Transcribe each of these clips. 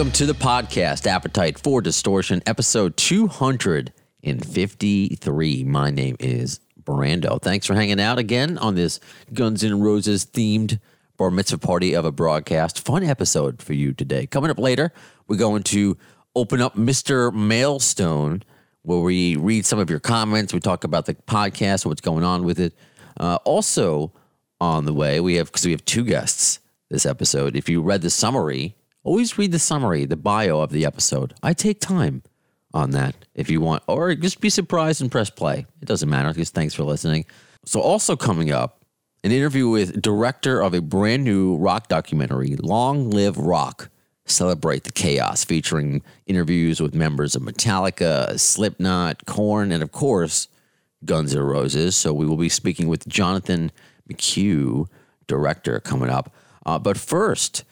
Welcome to the podcast, Appetite for Distortion, episode 253. My name is Brando. Thanks for hanging out again on this Guns N' Roses themed bar mitzvah party of a broadcast. Fun episode for you today. Coming up later, we're going to open up Mr. Mailstone, where we read some of your comments. We talk about the podcast, what's going on with it. Uh, also, on the way, we have because we have two guests this episode. If you read the summary, always read the summary, the bio of the episode. I take time on that if you want, or just be surprised and press play. It doesn't matter. Just thanks for listening. So, also coming up, an interview with director of a brand new rock documentary, Long Live Rock. Celebrate the Chaos, featuring interviews with members of Metallica, Slipknot, Korn, and of course, Guns N' Roses. So we will be speaking with Jonathan McHugh, director, coming up. Uh, but first,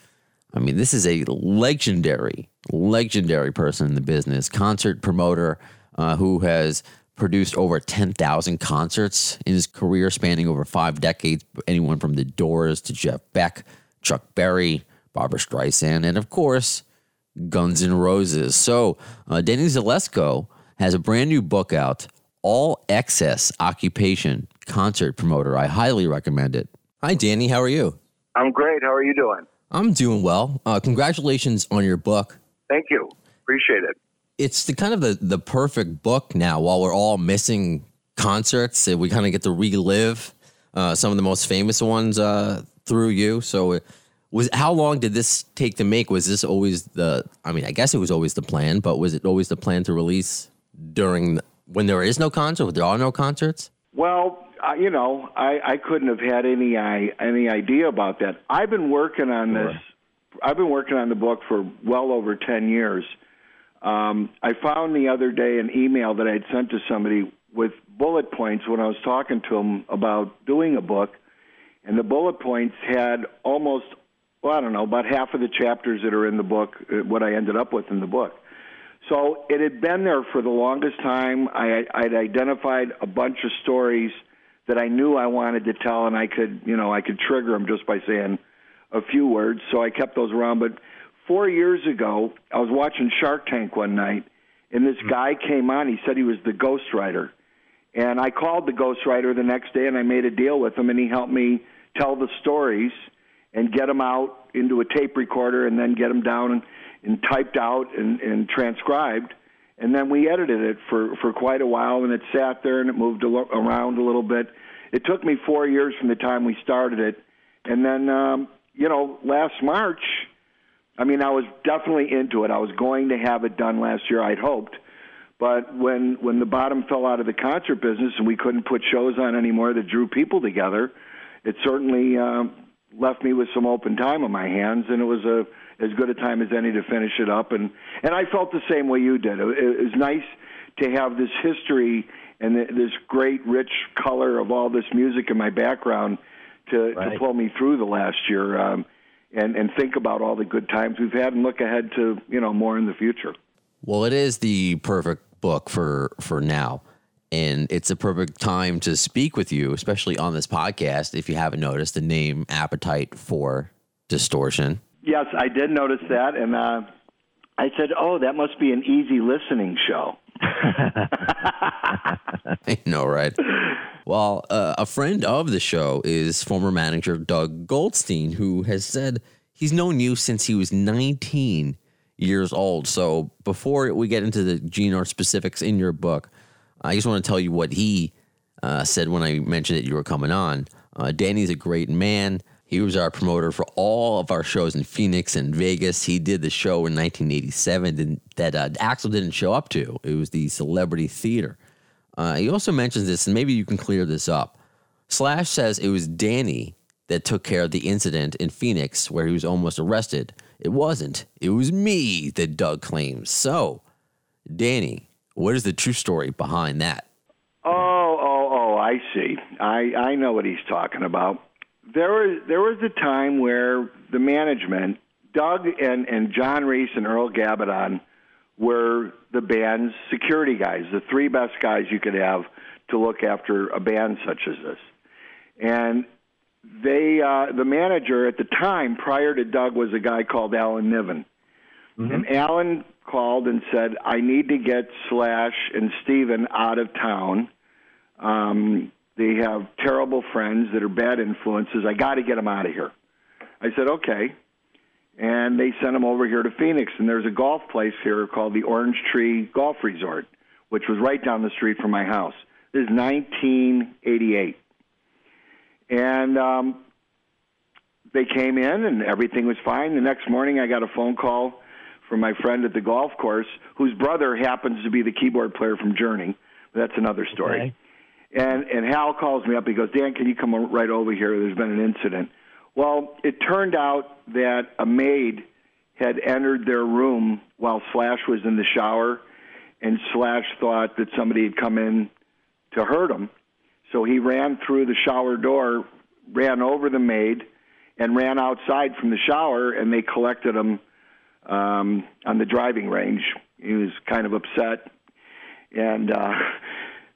I mean, this is a legendary, legendary person in the business, concert promoter uh, who has produced over 10,000 concerts in his career spanning over five decades. Anyone from The Doors to Jeff Beck, Chuck Berry, Barbra Streisand, and of course, Guns N' Roses. So, uh, Danny Zelisko has a brand new book out, All Excess Occupation Concert Promoter. I highly recommend it. Hi, Danny. How are you? I'm great. How are you doing? I'm doing well. Uh, congratulations on your book. Thank you. Appreciate it. It's the kind of the, the perfect book now while we're all missing concerts. uh, We kind of get to relive uh, some of the most famous ones uh, through you. So, it was how long did this take to make? Was this always the? I mean, I guess it was always the plan, but was it always the plan to release during the, when there is no concert? When there are no concerts? Well, uh, you know, I, I couldn't have had any I, any idea about that. I've been working on this. I've been working on the book for well over ten years. Um, I found the other day an email that I'd sent to somebody with bullet points when I was talking to him about doing a book, and the bullet points had almost, well, I don't know, about half of the chapters that are in the book, uh, what I ended up with in the book. So it had been there for the longest time. I, I'd identified a bunch of stories that I knew I wanted to tell, and I could, you know, I could trigger them just by saying a few words. So I kept those around. But four years ago, I was watching Shark Tank one night, and this mm-hmm. guy came on. He said he was the ghostwriter, and I called the ghostwriter the next day, and I made a deal with him, and he helped me tell the stories and get them out into a tape recorder, and then get them down and, and typed out and, and transcribed. And then we edited it for, for quite a while, and it sat there and it moved a lo- around a little bit. It took me four years from the time we started it. And then, um, you know, last March, I mean, I was definitely into it. I was going to have it done last year, I'd hoped. But when when the bottom fell out of the concert business and we couldn't put shows on anymore that drew people together, it certainly um, left me with some open time on my hands, and it was a as good a time as any to finish it up. And and I felt the same way you did. It, it was nice to have this history and th- this great rich color of all this music in my background to Right. to pull me through the last year. Um, and, and think about all the good times we've had and look ahead to you know more in the future. Well, it is the perfect book for for now. And it's a perfect time to speak with you, especially on this podcast. If you haven't noticed, the name Appetite for Distortion. Yes, I did notice that, and uh, I said, "Oh, that must be an easy listening show." I know, right? Well, uh, a friend of the show is former manager Doug Goldstein, who has said he's known you since he was 19 years old. So before we get into the Gene specifics in your book, I just want to tell you what he uh, said when I mentioned that you were coming on. Uh, Danny's a great man. He was our promoter for all of our shows in Phoenix and Vegas. He did the show in 1987 that uh, Axl didn't show up to. It was the Celebrity Theater. Uh, he also mentions this, and maybe you can clear this up. Slash says it was Danny that took care of the incident in Phoenix where he was almost arrested. It wasn't. It was me that Doug claims. So, Danny, what is the true story behind that? Oh, oh, oh! I see. I I know what he's talking about. There was there was a time where the management, Doug and and John Reese and Earl Gabbidon, were the band's security guys, the three best guys you could have to look after a band such as this. And they, uh, the manager at the time, prior to Doug, was a guy called Alan Niven. And Alan called and said, I need to get Slash and Steven out of town. Um, they have terrible friends that are bad influences. I got to get them out of here. I said, okay. And they sent them over here to Phoenix. And there's a golf place here called the Orange Tree Golf Resort, which was right down the street from my house. This is 1988. And um, they came in and everything was fine. The next morning, I got a phone call from my friend at the golf course, whose brother happens to be the keyboard player from Journey. That's another story. Okay. And and Hal calls me up. He goes, Dan, can you come right over here? There's been an incident. Well, it turned out that a maid had entered their room while Slash was in the shower, and Slash thought that somebody had come in to hurt him. So he ran through the shower door, ran over the maid, and ran outside from the shower, and they collected him um, on the driving range. He was kind of upset, and uh,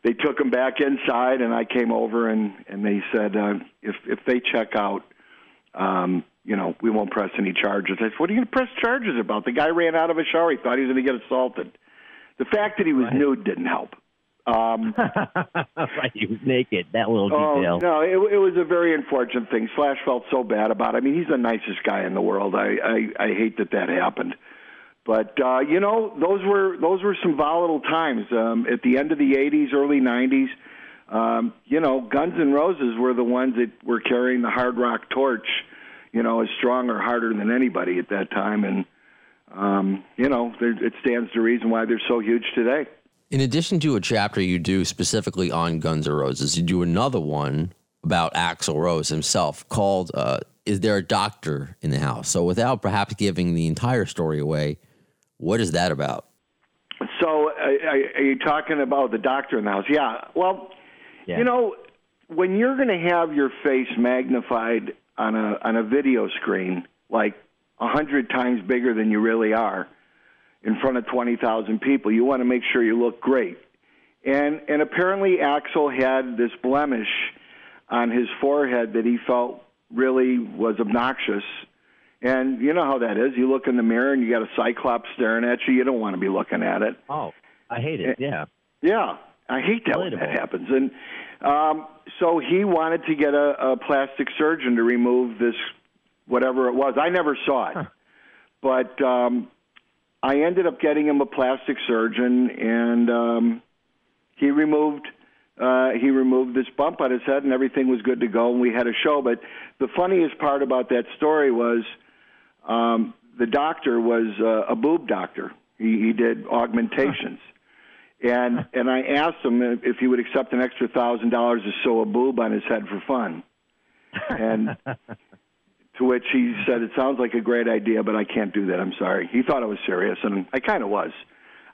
they took him back inside. And I came over, and and they said uh, if if they check out, um, you know, we won't press any charges. I said, what are you going to press charges about? The guy ran out of a shower. He thought he was going to get assaulted. The fact that he was Right. nude didn't help. Um, right, he was naked. That little Oh detail. no, it, it was a very unfortunate thing. Slash felt so bad about it. I mean, he's the nicest guy in the world. I I, I hate that that happened, but uh, you know, those were those were some volatile times. Um, at the end of the '80s, early '90s, um, you know, Guns N' Roses were the ones that were carrying the hard rock torch. You know, as strong or harder than anybody at that time, and um, you know, there, it stands to reason why they're so huge today. In addition to a chapter you do specifically on Guns N' Roses, you do another one about Axl Rose himself called uh, "Is There a Doctor in the House?" So, without perhaps giving the entire story away, what is that about? So, uh, are you talking about the doctor in the house? Yeah. Well, Yeah. you know, when you're going to have your face magnified on a on a video screen like a hundred times bigger than you really are, in front of twenty thousand people, you want to make sure you look great. And and apparently, Axl had this blemish on his forehead that he felt really was obnoxious. And you know how that is. You look in the mirror and you got a cyclops staring at you. You don't want to be looking at it. Oh, I hate it. Yeah. Yeah, I hate that when that happens. And um, so he wanted to get a, a plastic surgeon to remove this, whatever it was. I never saw it, but um, I ended up getting him a plastic surgeon, and um, he removed. Uh, he removed this bump on his head, and everything was good to go. And we had a show. But the funniest part about that story was um, the doctor was uh, a boob doctor. He, he did augmentations. And and I asked him if he would accept an extra thousand dollars to sew a boob on his head for fun, and to which he said, "It sounds like a great idea, but I can't do that. I'm sorry." He thought it was serious, and I kind of was.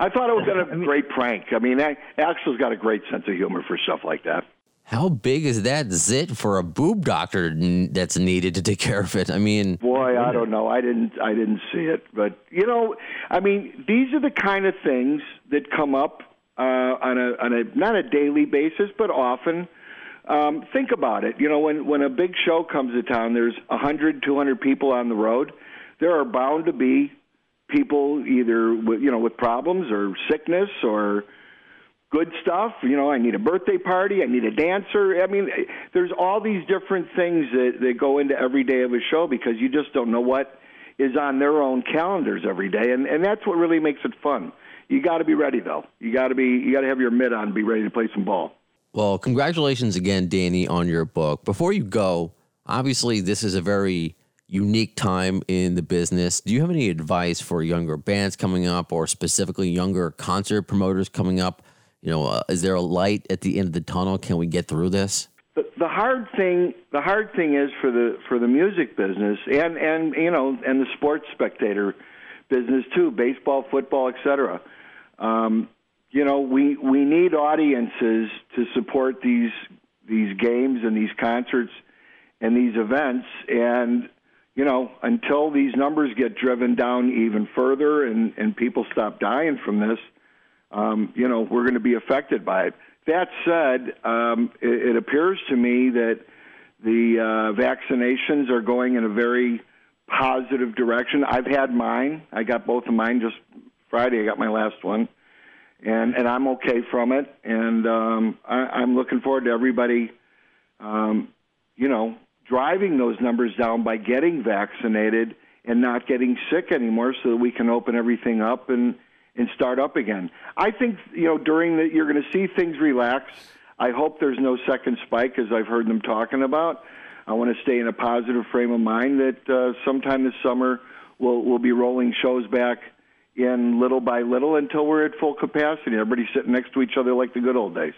I thought it was a great prank. I mean, Axl's got a great sense of humor for stuff like that. How big is that zit for a boob doctor that's needed to take care of it? I mean, Boy, I don't know. I didn't. I didn't see it, but you know, I mean, these are the kind of things that come up uh, on a on a not a daily basis, but often. Um, think about it. You know, when when a big show comes to town, there's a hundred, two hundred people on the road. There are bound to be people either with you know with problems or sickness or good stuff. You know, I need a birthday party. I need a dancer. I mean, there's all these different things that, that go into every day of a show because you just don't know what is on their own calendars every day, and and that's what really makes it fun. You got to be ready though. You got to be. You got to have your mitt on. and Be ready to play some ball. Well, congratulations again, Danny, on your book. Before you go, obviously, this is a very unique time in the business. Do you have any advice for younger bands coming up or specifically younger concert promoters coming up? You know, uh, is there a light at the end of the tunnel? Can we get through this? The, the hard thing the hard thing is for the for the music business and and you know and the sports spectator business too baseball football etc um, you know we we need audiences to support these these games and these concerts and these events and you know until these numbers get driven down even further and and people stop dying from this um, you know we're going to be affected by it that said, um, it, it, appears to me that the uh, vaccinations are going in a very positive direction. I've had mine. I got both of mine just Friday. I got my last one, and and I'm okay from it. And um, I, I'm looking forward to everybody, um, you know, driving those numbers down by getting vaccinated and not getting sick anymore, so that we can open everything up and and start up again. I think you know during the you're going to see things relax. I hope there's no second spike, as I've heard them talking about. I want to stay in a positive frame of mind that uh, sometime this summer we'll we'll be rolling shows back in little by little until we're at full capacity. Everybody's sitting next to each other like the good old days.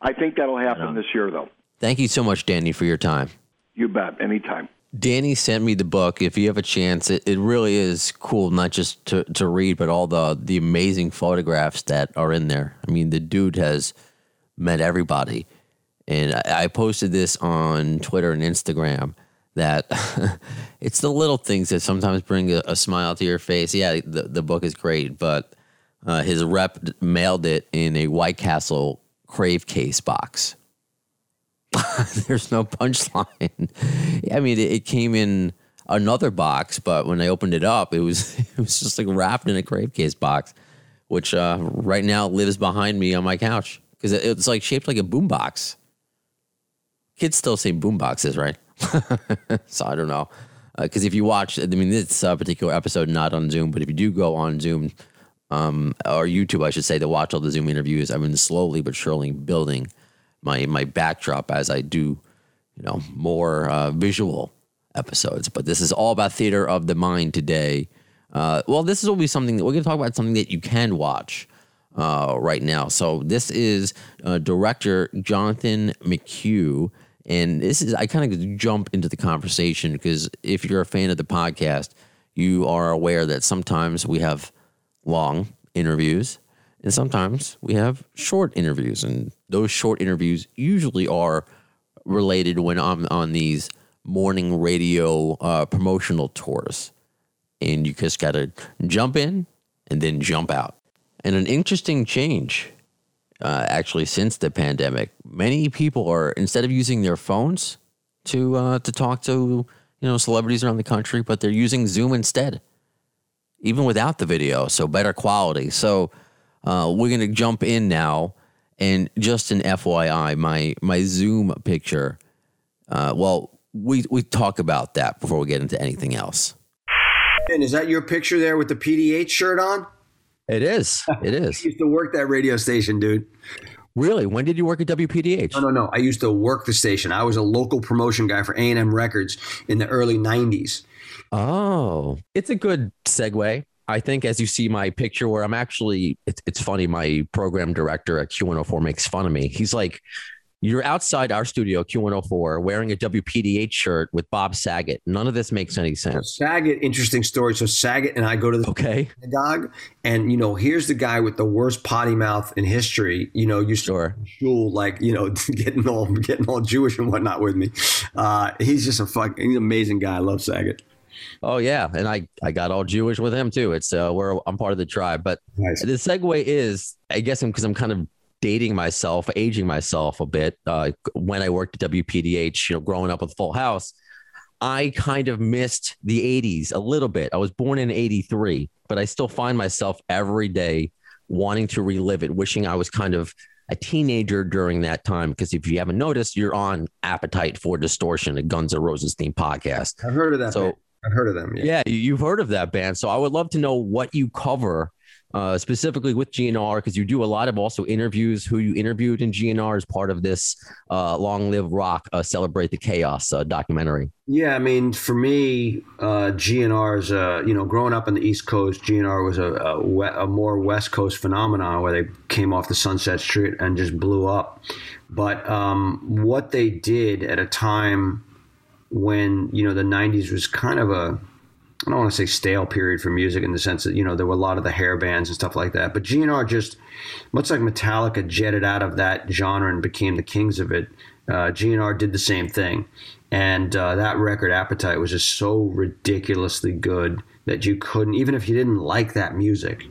I think that'll happen this year, though. Thank you so much, Danny, for your time. You bet. Anytime. Danny sent me the book. If you have a chance, it, it really is cool, not just to, to read, but all the the amazing photographs that are in there. I mean, the dude has met everybody. And I, I posted this on Twitter and Instagram that it's the little things that sometimes bring a, a, smile to your face. Yeah, the, the book is great, but uh, his rep mailed it in a White Castle crave case box. There's no punchline. I mean, it, it, came in another box, but when I opened it up, it was it was just like wrapped in a crave case box, which uh, right now lives behind me on my couch because it, it's like shaped like a boombox. Kids still say boomboxes, right? so I don't know. Because uh, if you watch, I mean, this uh, particular episode not on Zoom, but if you do go on Zoom um, or YouTube, I should say, to watch all the Zoom interviews, I've been slowly but surely building my my backdrop as I do, you know, more uh, visual episodes. But this is all about theater of the mind today. Uh, well, this is will be something that we're going to talk about something that you can watch uh, right now. So this is uh, director Jonathan McHugh. And this is, I kind of jump into the conversation because if you're a fan of the podcast, you are aware that sometimes we have long interviews and sometimes we have short interviews, and those short interviews usually are related when I'm on these morning radio uh, promotional tours. And you just got to jump in and then jump out. And an interesting change, uh, actually, since the pandemic, many people are instead of using their phones to uh, to talk to you know celebrities around the country, but they're using Zoom instead, even without the video, so better quality. So uh, we're gonna jump in now, and just an FYI, my my Zoom picture. Uh, well, we we talk about that before we get into anything else. And is that your picture there with the PDH shirt on? It is. It is. I used to work that radio station, dude. Really? When did you work at WPDH? No, no, no. I used to work the station. I was a local promotion guy for A&M Records in the early 90s. Oh, it's a good segue. I think as you see my picture where I'm actually, it's, it's funny. My program director at Q104 makes fun of me. He's like, you're outside our studio, Q104, wearing a WPDH shirt with Bob Saget. None of this makes any sense. Saget, interesting story. So Saget and I go to the okay. synagogue, and you know, here's the guy with the worst potty mouth in history. You know, used sure. to shul, like you know, getting all getting all Jewish and whatnot with me. Uh, he's just a fucking he's an amazing guy. I love Saget. Oh yeah, and I I got all Jewish with him too. It's uh where I'm part of the tribe. But nice. the segue is, I guess, because I'm, I'm kind of dating myself, aging myself a bit. Uh, when I worked at WPDH, you know, growing up with Full House, I kind of missed the '80s a little bit. I was born in '83, but I still find myself every day wanting to relive it, wishing I was kind of a teenager during that time. Because if you haven't noticed, you're on Appetite for Distortion, a Guns N' Roses theme podcast. I've heard of that. So. Band. I've heard of them. Yeah. yeah, you've heard of that band. So I would love to know what you cover uh, specifically with GNR because you do a lot of also interviews. Who you interviewed in GNR as part of this uh, "Long Live Rock" uh, "Celebrate the Chaos" uh, documentary. Yeah, I mean, for me, uh, GNR is a you know, growing up on the East Coast, GNR was a, a, we- a more West Coast phenomenon where they came off the Sunset Strip and just blew up. But um, what they did at a time when you know the '90s was kind of a I don't want to say stale period for music in the sense that you know there were a lot of the hair bands and stuff like that, but GNR just much like Metallica jetted out of that genre and became the kings of it. Uh, GNR did the same thing, and uh, that record Appetite was just so ridiculously good that you couldn't even if you didn't like that music,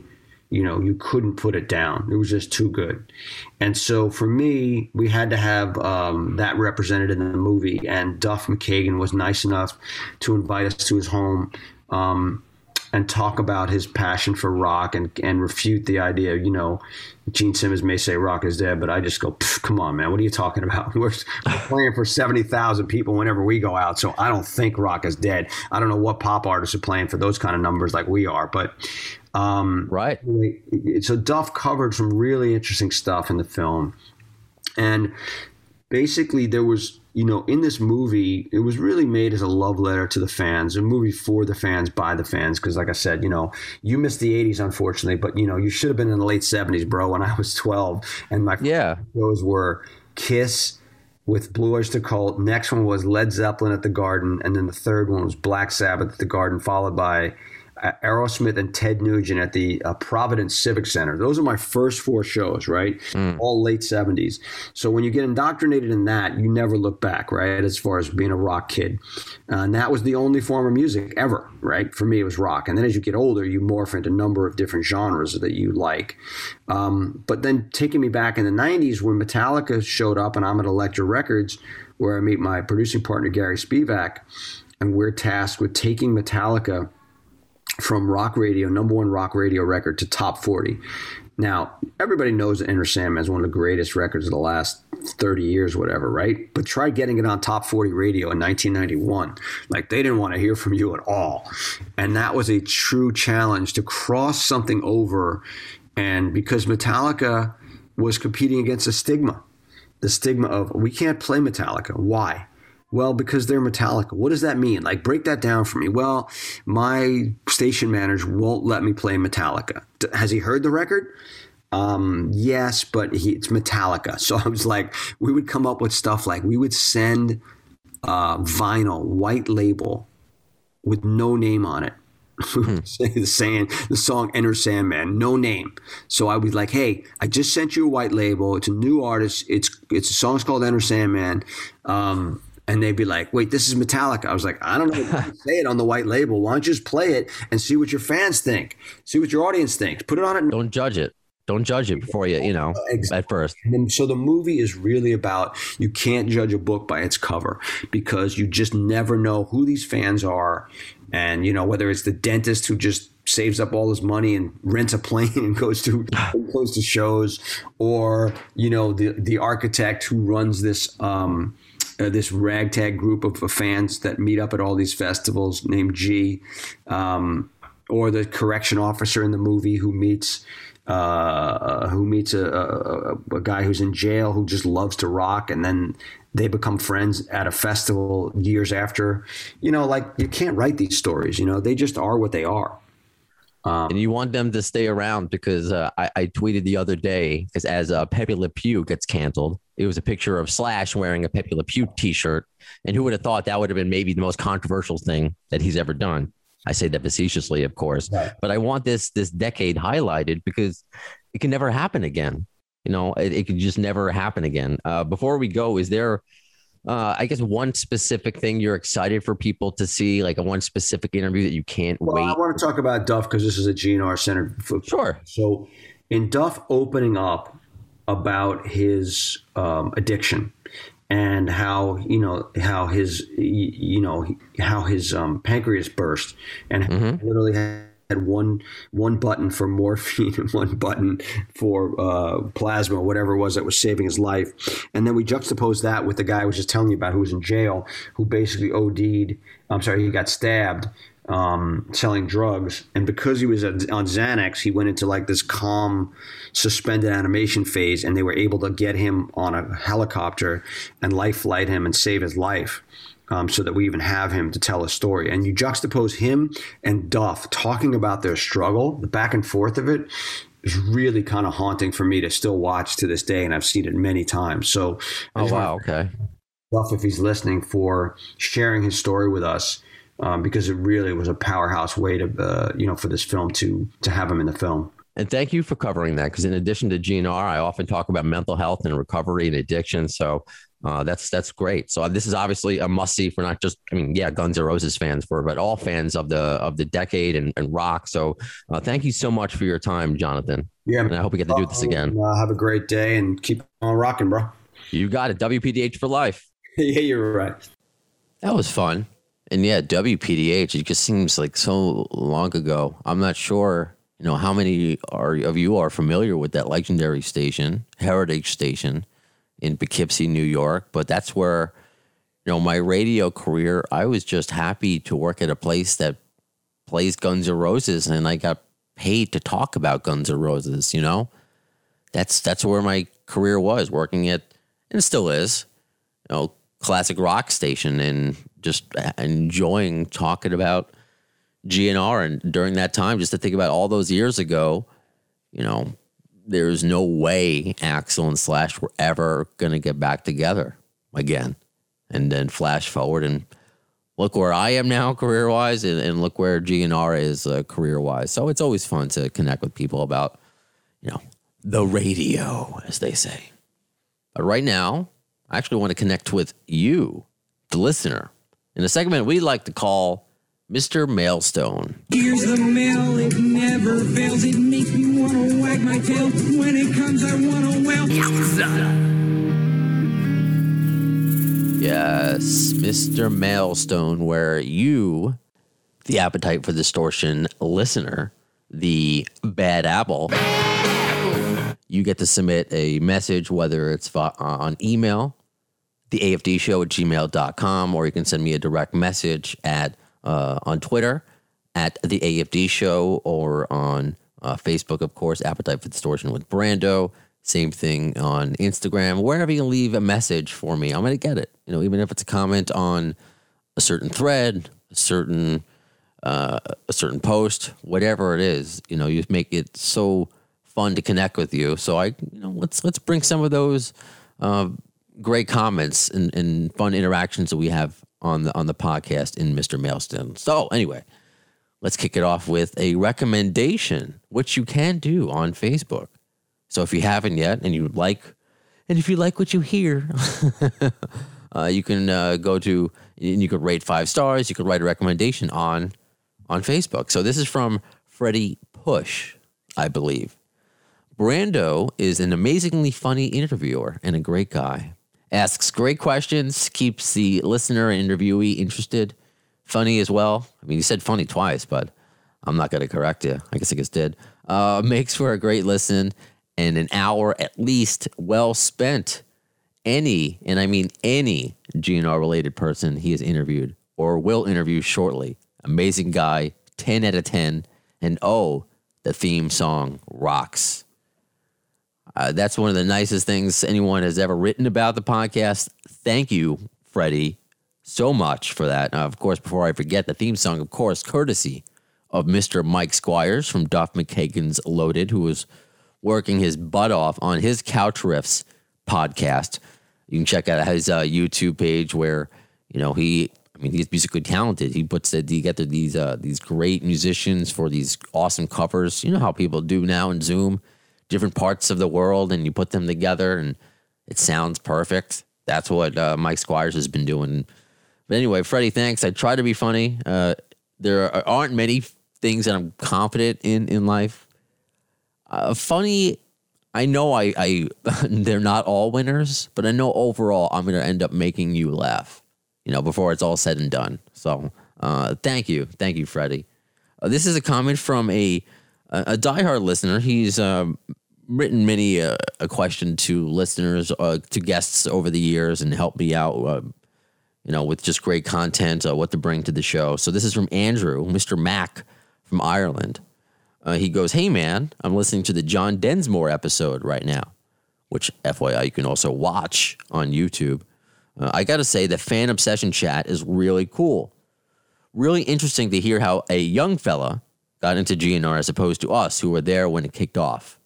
you know you couldn't put it down. It was just too good, and so for me, we had to have um, that represented in the movie. And Duff McKagan was nice enough to invite us to his home um, and talk about his passion for rock and, and refute the idea. You know, Gene Simmons may say rock is dead, but I just go, come on, man, what are you talking about? We're, we're playing for 70,000 people whenever we go out. So I don't think rock is dead. I don't know what pop artists are playing for those kind of numbers like we are, but. Um, Right. so Duff covered some really interesting stuff in the film, and basically there was you know in this movie it was really made as a love letter to the fans a movie for the fans by the fans because like i said you know you missed the 80s unfortunately but you know you should have been in the late 70s bro when i was 12 and my Yeah. shows were kiss with Blue Oyster Cult. Next one was Led Zeppelin at the Garden, and then the third one was Black Sabbath at the Garden, followed by Aerosmith and Ted Nugent at the uh, Providence Civic Center. Those are my first four shows, right? All late 70s. So when you get indoctrinated in that, you never look back, right? As far as being a rock kid. Uh, and that was the only form of music ever, right? For me, it was rock. And then as you get older, you morph into a number of different genres that you like. Um, but then taking me back in the 90s when Metallica showed up and I'm at Elektra Records, where I meet my producing partner, Gary Spivak, and we're tasked with taking Metallica from rock radio, number one rock radio record to top 40. Now, everybody knows that Enter Sandman is one of the greatest records of the last 30 years, whatever, right? But try getting it on top 40 radio in 1991. Like, they didn't want to hear from you at all. And that was a true challenge to cross something over. And because Metallica was competing against a stigma, the stigma of we can't play Metallica. Why? Well, because they're Metallica. What does that mean? Like, break that down for me. Well, my station manager won't let me play Metallica. Has he heard the record? Um, yes, but he, it's Metallica. So I was like, we would come up with stuff like we would send uh, vinyl, white label, with no name on it. saying the song Enter Sandman, no name. So I was like, hey, I just sent you a white label. It's a new artist. It's it's a song's called Enter Sandman. Um, and they'd be like, wait, this is Metallica. I was like, I don't know say it on the white label. Why don't you just play it and see what your fans think? See what your audience thinks. Put it on it. Don't judge it. Don't judge it before you, you know, Exactly. at first. And so the movie is really about you can't judge a book by its cover because you just never know who these fans are. And, you know, whether it's the dentist who just saves up all his money and rents a plane and goes to goes to shows, or, you know, the the architect who runs this um, uh, this ragtag group of, fans that meet up at all these festivals named G, um, or the correction officer in the movie who meets uh, who meets a, a, a guy who's in jail who just loves to rock, and then they become friends at a festival years after. You know, like you can't write these stories. You know, they just are what they are. And you want them to stay around because uh, I, I tweeted the other day because as uh, Pepe Le Pew gets canceled, it was a picture of Slash wearing a Pepe Le Pew T-shirt, and who would have thought that would have been maybe the most controversial thing that he's ever done? I say that facetiously, of course, Right. but I want this this decade highlighted because it can never happen again. You know, it, it could just never happen again. Uh, before we go, is there? Uh, I guess one specific thing you're excited for people to see, like a one specific interview that you can't wait. Well, I want to talk about Duff because this is a GNR Center. f- Sure. So, in Duff opening up about his um, addiction and how you know how his you know how his um, pancreas burst and Mhm. literally had one one button for morphine and one button for uh, plasma, whatever it was that was saving his life. And then we juxtaposed that with the guy I was just telling you about who was in jail, who basically OD'd. I'm sorry, he got stabbed um, selling drugs, and because he was on Xanax, he went into like this calm, suspended animation phase, and they were able to get him on a helicopter and life flight him and save his life. Um, so that we even have him to tell a story. And you juxtapose him and Duff talking about their struggle, the back and forth of it is really kind of haunting for me to still watch to this day. And I've seen it many times. So, Oh wow, okay. Duff, if he's listening, for sharing his story with us. Um, because it really was a powerhouse way to, uh, you know, for this film to to have him in the film. And thank you for covering that because in addition to GNR, I often talk about mental health and recovery and addiction. So uh, that's that's great. So this is obviously a must see for not just I mean yeah Guns N' Roses fans for but all fans of the of the decade and, and rock. So uh, thank you so much for your time, Jonathan. Yeah, And I hope we get to do this again. Uh, have a great day and keep on rocking, bro. You got it. WPDH for life. yeah, you're right. That was fun. And yeah, WPDH, it just seems like so long ago. I'm not sure, you know, how many are of you are familiar with that legendary station, Heritage Station in Poughkeepsie, New York, but that's where you know, my radio career, I was just happy to work at a place that plays Guns N' Roses and I got paid to talk about Guns N' Roses, you know? That's that's where my career was, working at and still is, you know, classic rock station and just enjoying talking about GNR and during that time just to think about all those years ago, you know, there's no way Axl and Slash were ever going to get back together again. And then flash forward and look where I am now career wise and, and look where GNR is uh, career wise. So it's always fun to connect with people about, you know, the radio, as they say. But right now, I actually want to connect with you, the listener, in a segment we like to call Mr. Mailstone. Here's the mail, it never fails. It makes me wanna wag my tail. When it comes, I wanna well. Yes, Mr. Mailstone, where you, the Appetite for Distortion listener, the bad apple, you get to submit a message, whether it's on email, the AFD show at gmail.com, or you can send me a direct message at uh, on Twitter at the AFD show or on uh, Facebook, of course, Appetite for Distortion with Brando. Same thing on Instagram. Wherever you leave a message for me, I'm going to get it. You know, even if it's a comment on a certain thread, a certain uh, a certain post, whatever it is, you know, you make it so fun to connect with you. So I, you know, let's let's bring some of those uh, great comments and, and fun interactions that we have on the on the podcast in Mr. Mailstone. So anyway, let's kick it off with a recommendation, which you can do on Facebook. So if you haven't yet, and you like, and if you like what you hear, uh, you can uh, go to and you could rate five stars. You could write a recommendation on on Facebook. So this is from Freddie Push, I believe. Brando is an amazingly funny interviewer and a great guy. Asks great questions, keeps the listener and interviewee interested. Funny as well. I mean, you said funny twice, but I'm not going to correct you. I guess I just did. Uh, makes for a great listen and an hour at least well spent. Any, and I mean any GNR related person he has interviewed or will interview shortly. Amazing guy, 10 out of 10. And oh, the theme song rocks. Uh, that's one of the nicest things anyone has ever written about the podcast. Thank you, Freddie, so much for that. Uh, of course, before I forget, the theme song, of course, courtesy of Mr. Mike Squires from Duff McKagan's Loaded, who was working his butt off on his Couch Riffs podcast. You can check out his uh, YouTube page where you know he. I mean, he's musically talented. He puts together these uh, these great musicians for these awesome covers. You know how people do now in Zoom, different parts of the world, and you put them together, and it sounds perfect. That's what uh, Mike Squires has been doing. But anyway, Freddie, thanks. I try to be funny. Uh, there are, aren't many things that I'm confident in in life. Uh, funny, I know I, I they're not all winners, but I know overall I'm going to end up making you laugh. You know, before it's all said and done. So, uh, thank you, thank you, Freddie. Uh, this is a comment from a a, diehard listener. He's um, written many uh, a question to listeners, uh, to guests over the years, and helped me out. You know, with just great content, uh, what to bring to the show. So this is from Andrew, Mr. Mac from Ireland. Uh, he goes, Hey man, I'm listening to the John Densmore episode right now, which FYI, you can also watch on YouTube. Uh, I got to say, the fan obsession chat is really cool. Really interesting to hear how a young fella got into GNR as opposed to us who were there when it kicked off.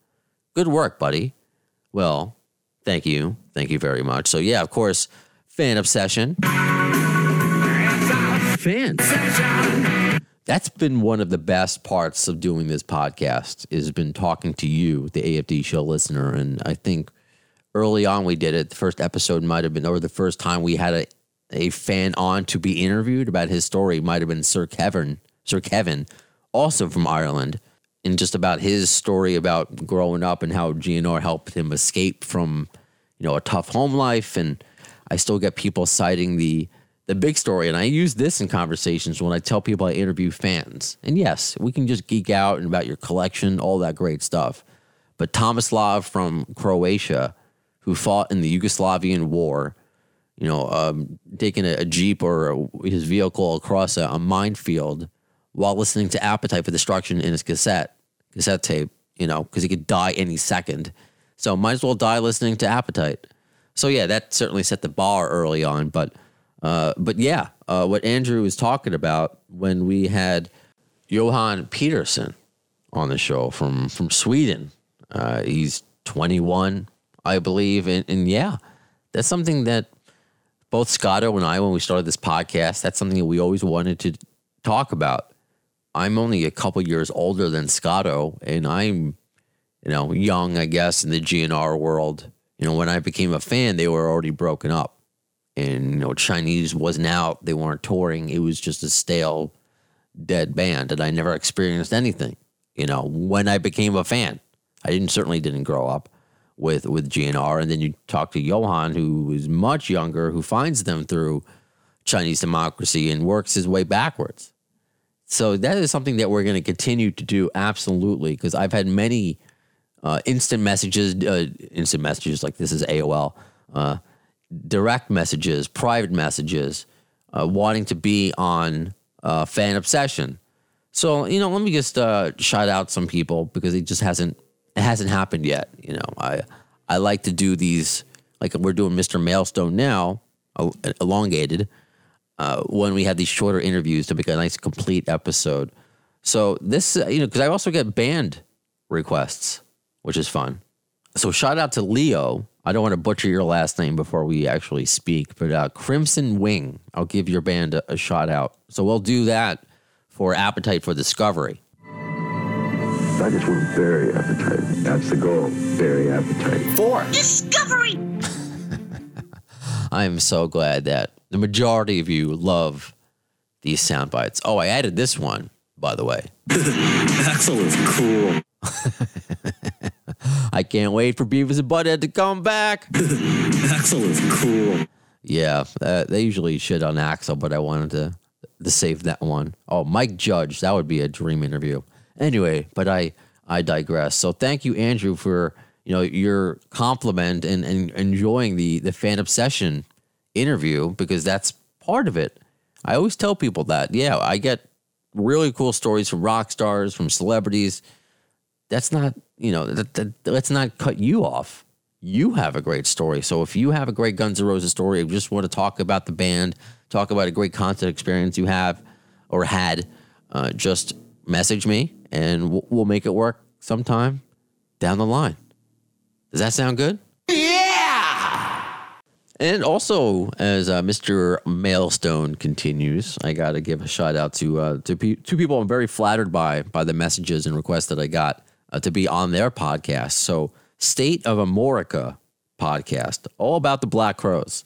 Good work, buddy. Well, thank you. Thank you very much. So, yeah, of course, fan obsession. Fans. That's been one of the best parts of doing this podcast is been talking to you, the AFD show listener. And I think early on we did it. The first episode might have been, or the first time we had a, a fan on to be interviewed about his story might have been Sir Kevin, Sir Kevin, also from Ireland, and just about his story about growing up and how GNR helped him escape from, you know, a tough home life. And I still get people citing the the big story, and I use this in conversations when I tell people I interview fans. And yes, we can just geek out and about your collection, all that great stuff. But Tomislav from Croatia, who fought in the Yugoslavian war, you know, um, taking a, a jeep or a, his vehicle across a, a minefield while listening to Appetite for Destruction in his cassette cassette tape, you know, because he could die any second. So might as well die listening to Appetite. So yeah, that certainly set the bar early on. But uh, but yeah, uh, what Andrew was talking about when we had Johan Peterson on the show from from Sweden. Uh, he's 21, I believe, and, and yeah, that's something that both Scotto and I, when we started this podcast, that's something that we always wanted to talk about. I'm only a couple years older than Scotto, and I'm, you know, young, I guess, in the GNR world. You know, when I became a fan, they were already broken up. And, you know, Chinese wasn't out. They weren't touring. It was just a stale, dead band. And I never experienced anything, you know, when I became a fan. I didn't certainly didn't grow up with with GNR. And then you talk to Johan, who is much younger, who finds them through Chinese democracy and works his way backwards. So that is something that we're going to continue to do absolutely because I've had many uh, instant messages, uh, instant messages like this is AOL, uh, direct messages, private messages, uh, wanting to be on uh, Fan Obsession. So you know, let me just uh, shout out some people because it just hasn't it hasn't happened yet. You know, I I like to do these like we're doing Mr. Mailstone now, elongated. When we have these shorter interviews to make a nice complete episode. So this, you know, because I also get band requests, which is fun. So shout out to Leo. I don't want to butcher your last name before we actually speak, but uh, Crimson Wing. I'll give your band a, a shout out. So we'll do that for Appetite for Discovery. I just want to bury appetite. That's the goal. Bury appetite. Four. Discovery! I am so glad that the majority of you love these sound bites. Oh, I added this one, by the way. Axl is cool. I can't wait for Beavis and Butthead to come back. Axl is cool. Yeah, uh, they usually shit on Axl, but I wanted to to save that one. Oh, Mike Judge, that would be a dream interview. Anyway, but I I digress. So thank you, Andrew, for you know your compliment and, and enjoying the the fan obsession interview because that's part of it. I always tell people that. Yeah, I get really cool stories from rock stars, from celebrities. That's not, you know, that, that, let's not cut you off. You have a great story. So if you have a great Guns N' Roses story, or just want to talk about the band, talk about a great concert experience you have or had, uh, just message me and we'll, we'll make it work sometime down the line. Does that sound good? Yeah. And also, as uh, Mr. Mailstone continues, I got to give a shout out to uh, to pe- two people I'm very flattered by by the messages and requests that I got uh, to be on their podcast. So, State of Amorica podcast, all about the Black Crowes.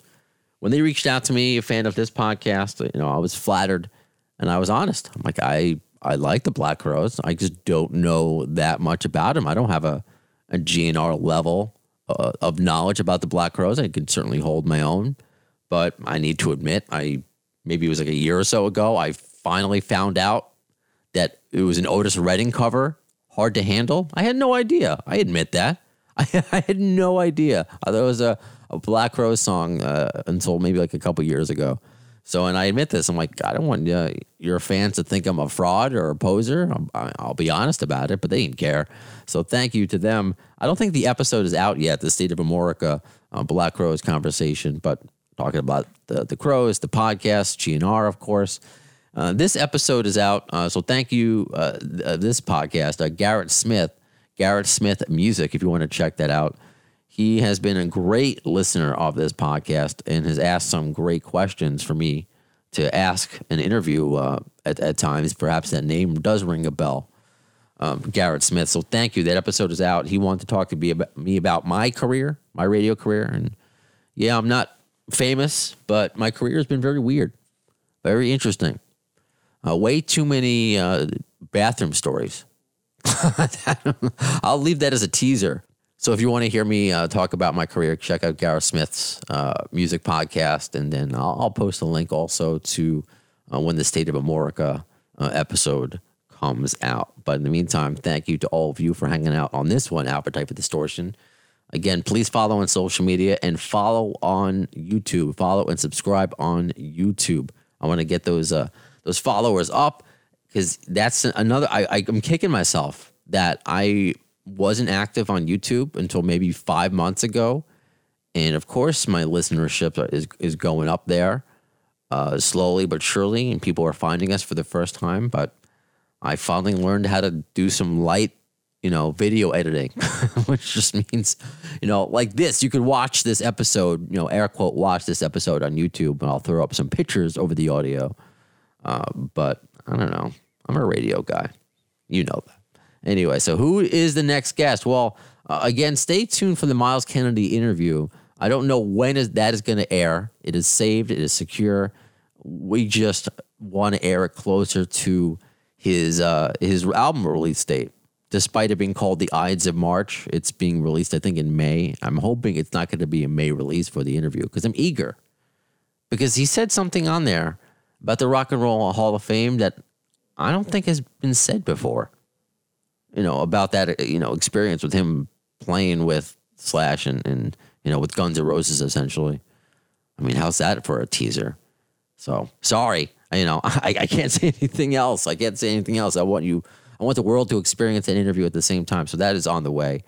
When they reached out to me, a fan of this podcast, you know, I was flattered and I was honest. I'm like, I I like the Black Crowes. I just don't know that much about them. I don't have a a GNR level uh, of knowledge about the Black Crowes. I could certainly hold my own, but I need to admit, I maybe it was like a year or so ago, I finally found out that it was an Otis Redding cover, hard to handle. I had no idea. I admit that. I, I had no idea. Thought it was a, a Black Crow song uh, until maybe like a couple years ago. So, and I admit this, I'm like, I don't want uh, your fans to think I'm a fraud or a poser. i I'll be honest about it, but they didn't care. So, thank you to them. I don't think the episode is out yet, the State of Amorica uh, Black Crowes conversation, but talking about the, the Crowes, the podcast, GNR, of course. Uh, this episode is out. Uh, so, thank you, uh, th- uh, this podcast, uh, Garrett Smith, Garrett Smith Music, if you want to check that out. He has been a great listener of this podcast and has asked some great questions for me to ask an interview at, at times. Perhaps that name does ring a bell. Um, Garrett Smith. So thank you. That episode is out. He wanted to talk to me about, me about my career, my radio career. And yeah, I'm not famous, but my career has been very weird, very interesting. Uh, way too many uh, bathroom stories. I'll leave that as a teaser. So if you want to hear me uh, talk about my career, check out Gareth Smith's uh, music podcast, and then I'll, I'll, post a link also to uh, when the State of Amorica uh, episode comes out. But in the meantime, thank you to all of you for hanging out on this one, Appetite for Distortion. Again, please follow on social media and follow on YouTube. Follow and subscribe on YouTube. I want to get those uh, those followers up because that's another. I, I I'm kicking myself that I wasn't active on YouTube until maybe five months ago, and of course my listenership is is going up there, uh, slowly but surely, and people are finding us for the first time. But I finally learned how to do some light, you know, video editing, which just means, you know, like this. You could watch this episode, you know, air quote, watch this episode on YouTube, and I'll throw up some pictures over the audio. Uh, but I don't know. I'm a radio guy. You know that. Anyway, so who is the next guest? Well, uh, again, stay tuned for the Myles Kennedy interview. I don't know when is that is going to air. It is saved. It is secure. We just want to air it closer to his uh, his album release date. Despite it being called the Ides of March, it's being released, I think, in May. I'm hoping it's not going to be a May release for the interview because I'm eager. Because he said something on there about the Rock and Roll Hall of Fame that I don't think has been said before you know, about that, you know, experience with him playing with Slash and, and you know, with Guns N' Roses essentially. I mean, how's that for a teaser? So sorry, you know, I, I can't say anything else. I can't say anything else. I want you, I want the world to experience that interview at the same time. So that is on the way.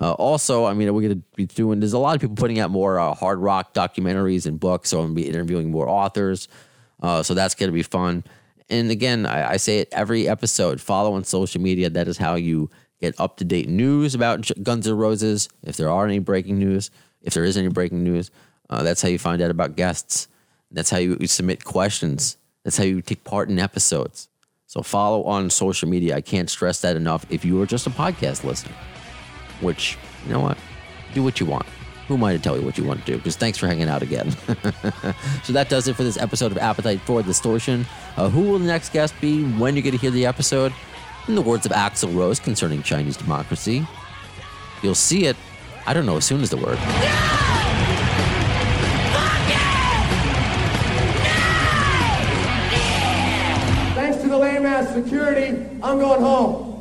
Uh, also, I mean, we're going to be doing, there's a lot of people putting out more uh, hard rock documentaries and books. So I'm going to be interviewing more authors. Uh, so that's going to be fun and again, I, I, say it every episode. Follow on social media. That is how you get up to date news about Guns N' Roses. If there are any breaking news, if there is any breaking news, uh, that's how you find out about guests. That's how you, you submit questions. That's how you take part in episodes. So follow on social media. I can't stress that enough. If you are just a podcast listener, which you know what, do what you want who am I to tell you what you want to do? Because thanks for hanging out again. so that does it for this episode of Appetite for Distortion. Uh, who will the next guest be? When you get to hear the episode? In the words of Axl Rose concerning Chinese democracy, you'll see it. I don't know as soon as the word. Thanks to the lame ass security, I'm going home.